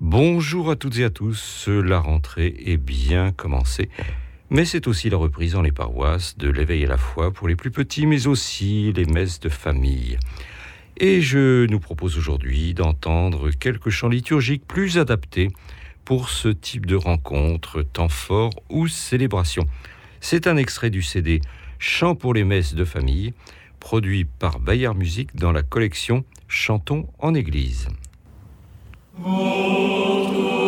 Bonjour à toutes et à tous, la rentrée est bien commencée, mais c'est aussi la reprise dans les paroisses de l'éveil à la foi pour les plus petits, mais aussi les messes de famille. Et je nous propose aujourd'hui d'entendre quelques chants liturgiques plus adaptés pour ce type de rencontre, temps fort ou célébration. C'est un extrait du CD Chants pour les messes de famille, produit par Bayard Musique dans la collection Chantons en Église. Aujourd'hui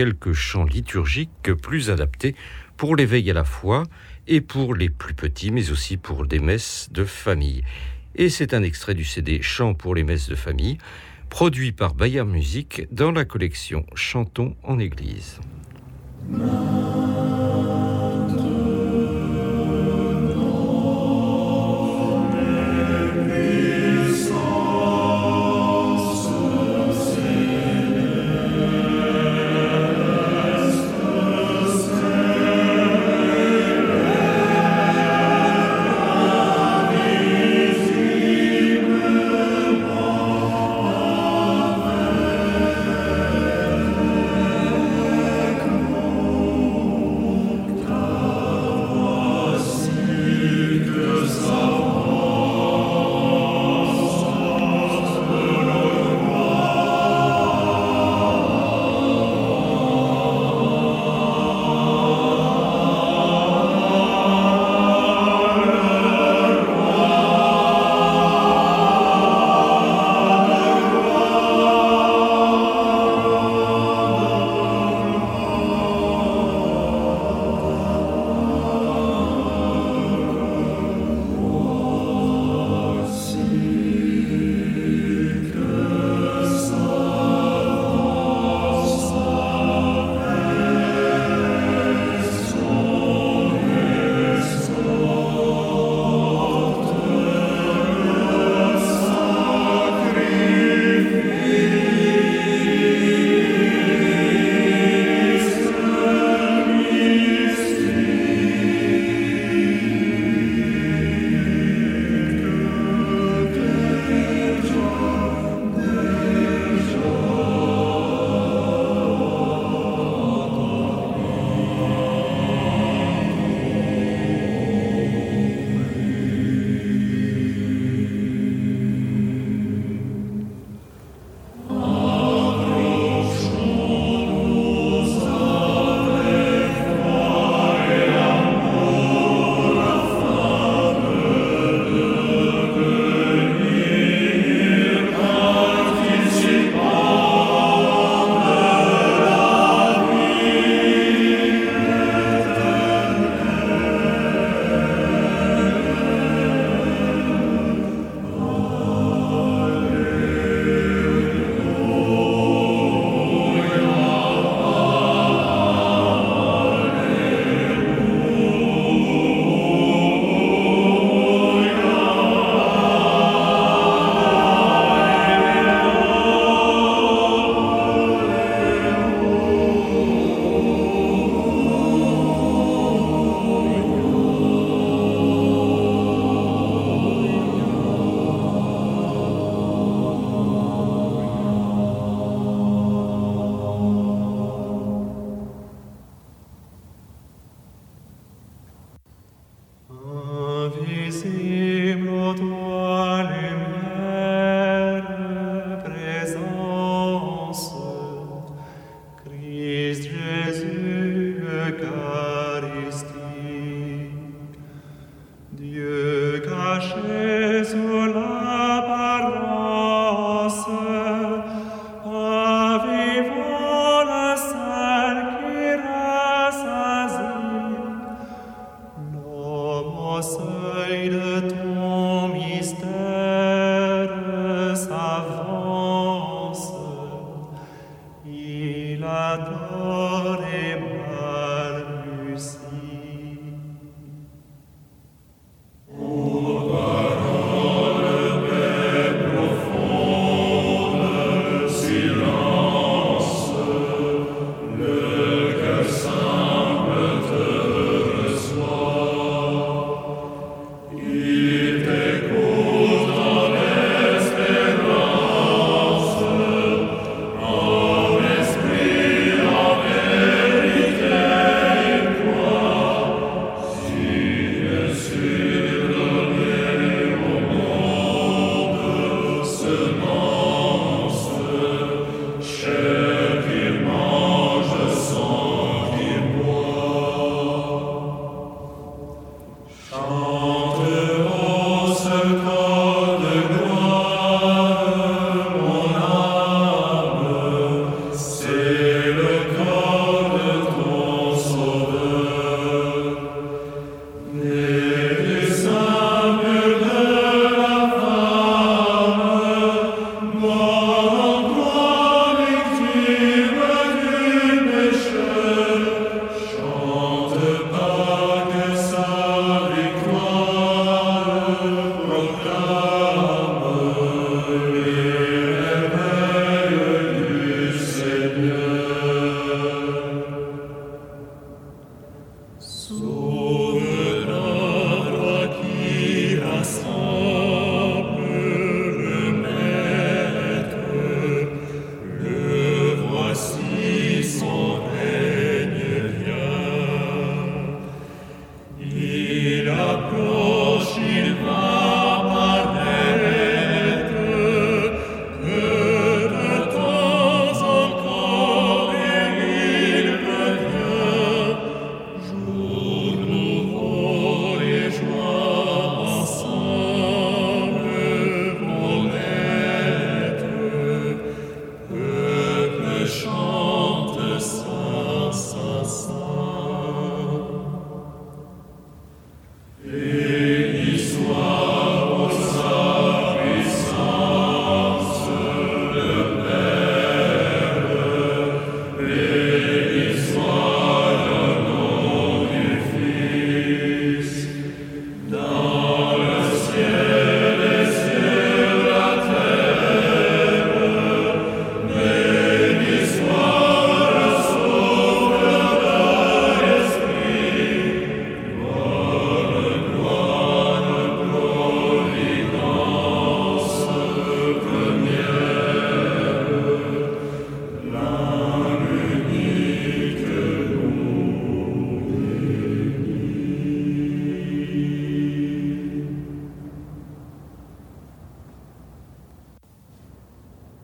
quelques chants liturgiques plus adaptés pour l'éveil à la foi et pour les plus petits, mais aussi pour des messes de famille. Et c'est un extrait du CD Chants pour les messes de famille, produit par Bayer Musique dans la collection Chantons en Église.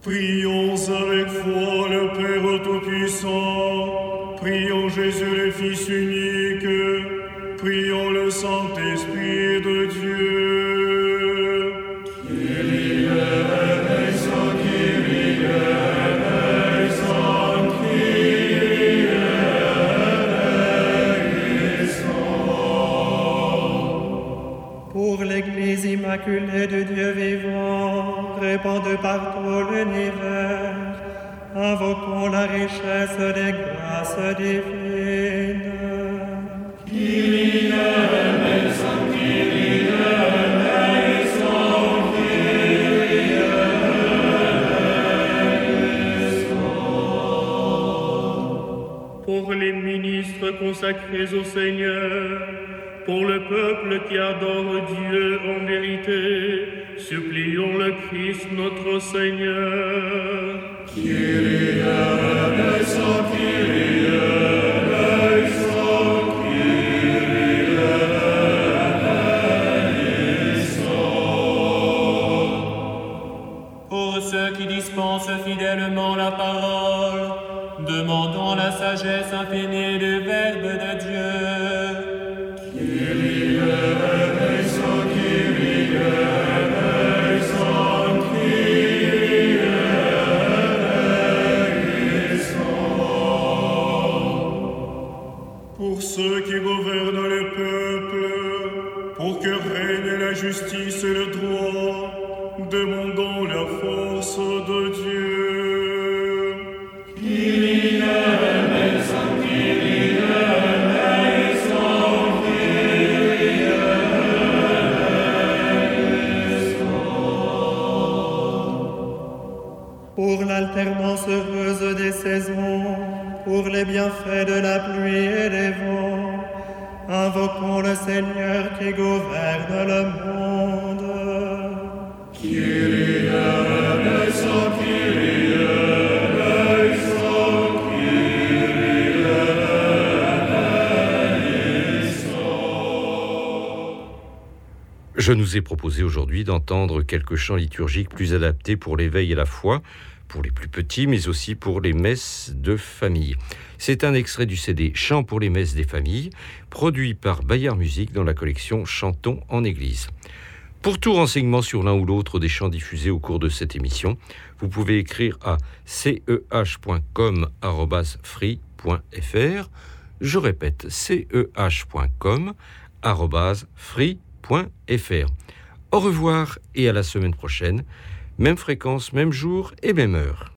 诶呦 au Seigneur, pour le peuple qui adore Dieu en vérité, supplions le Christ notre Seigneur. Je nous ai proposé aujourd'hui d'entendre quelques chants liturgiques plus adaptés pour l'éveil et la foi, pour les plus petits, mais aussi pour les messes de famille. C'est un extrait du CD Chants pour les messes des familles, produit par Bayard Musique dans la collection Chantons en Église. Pour tout renseignement sur l'un ou l'autre des chants diffusés au cours de cette émission, vous pouvez écrire à ceh.com.free.fr. Je répète, ceh.com.free.fr. Au revoir et à la semaine prochaine. Même fréquence, même jour et même heure.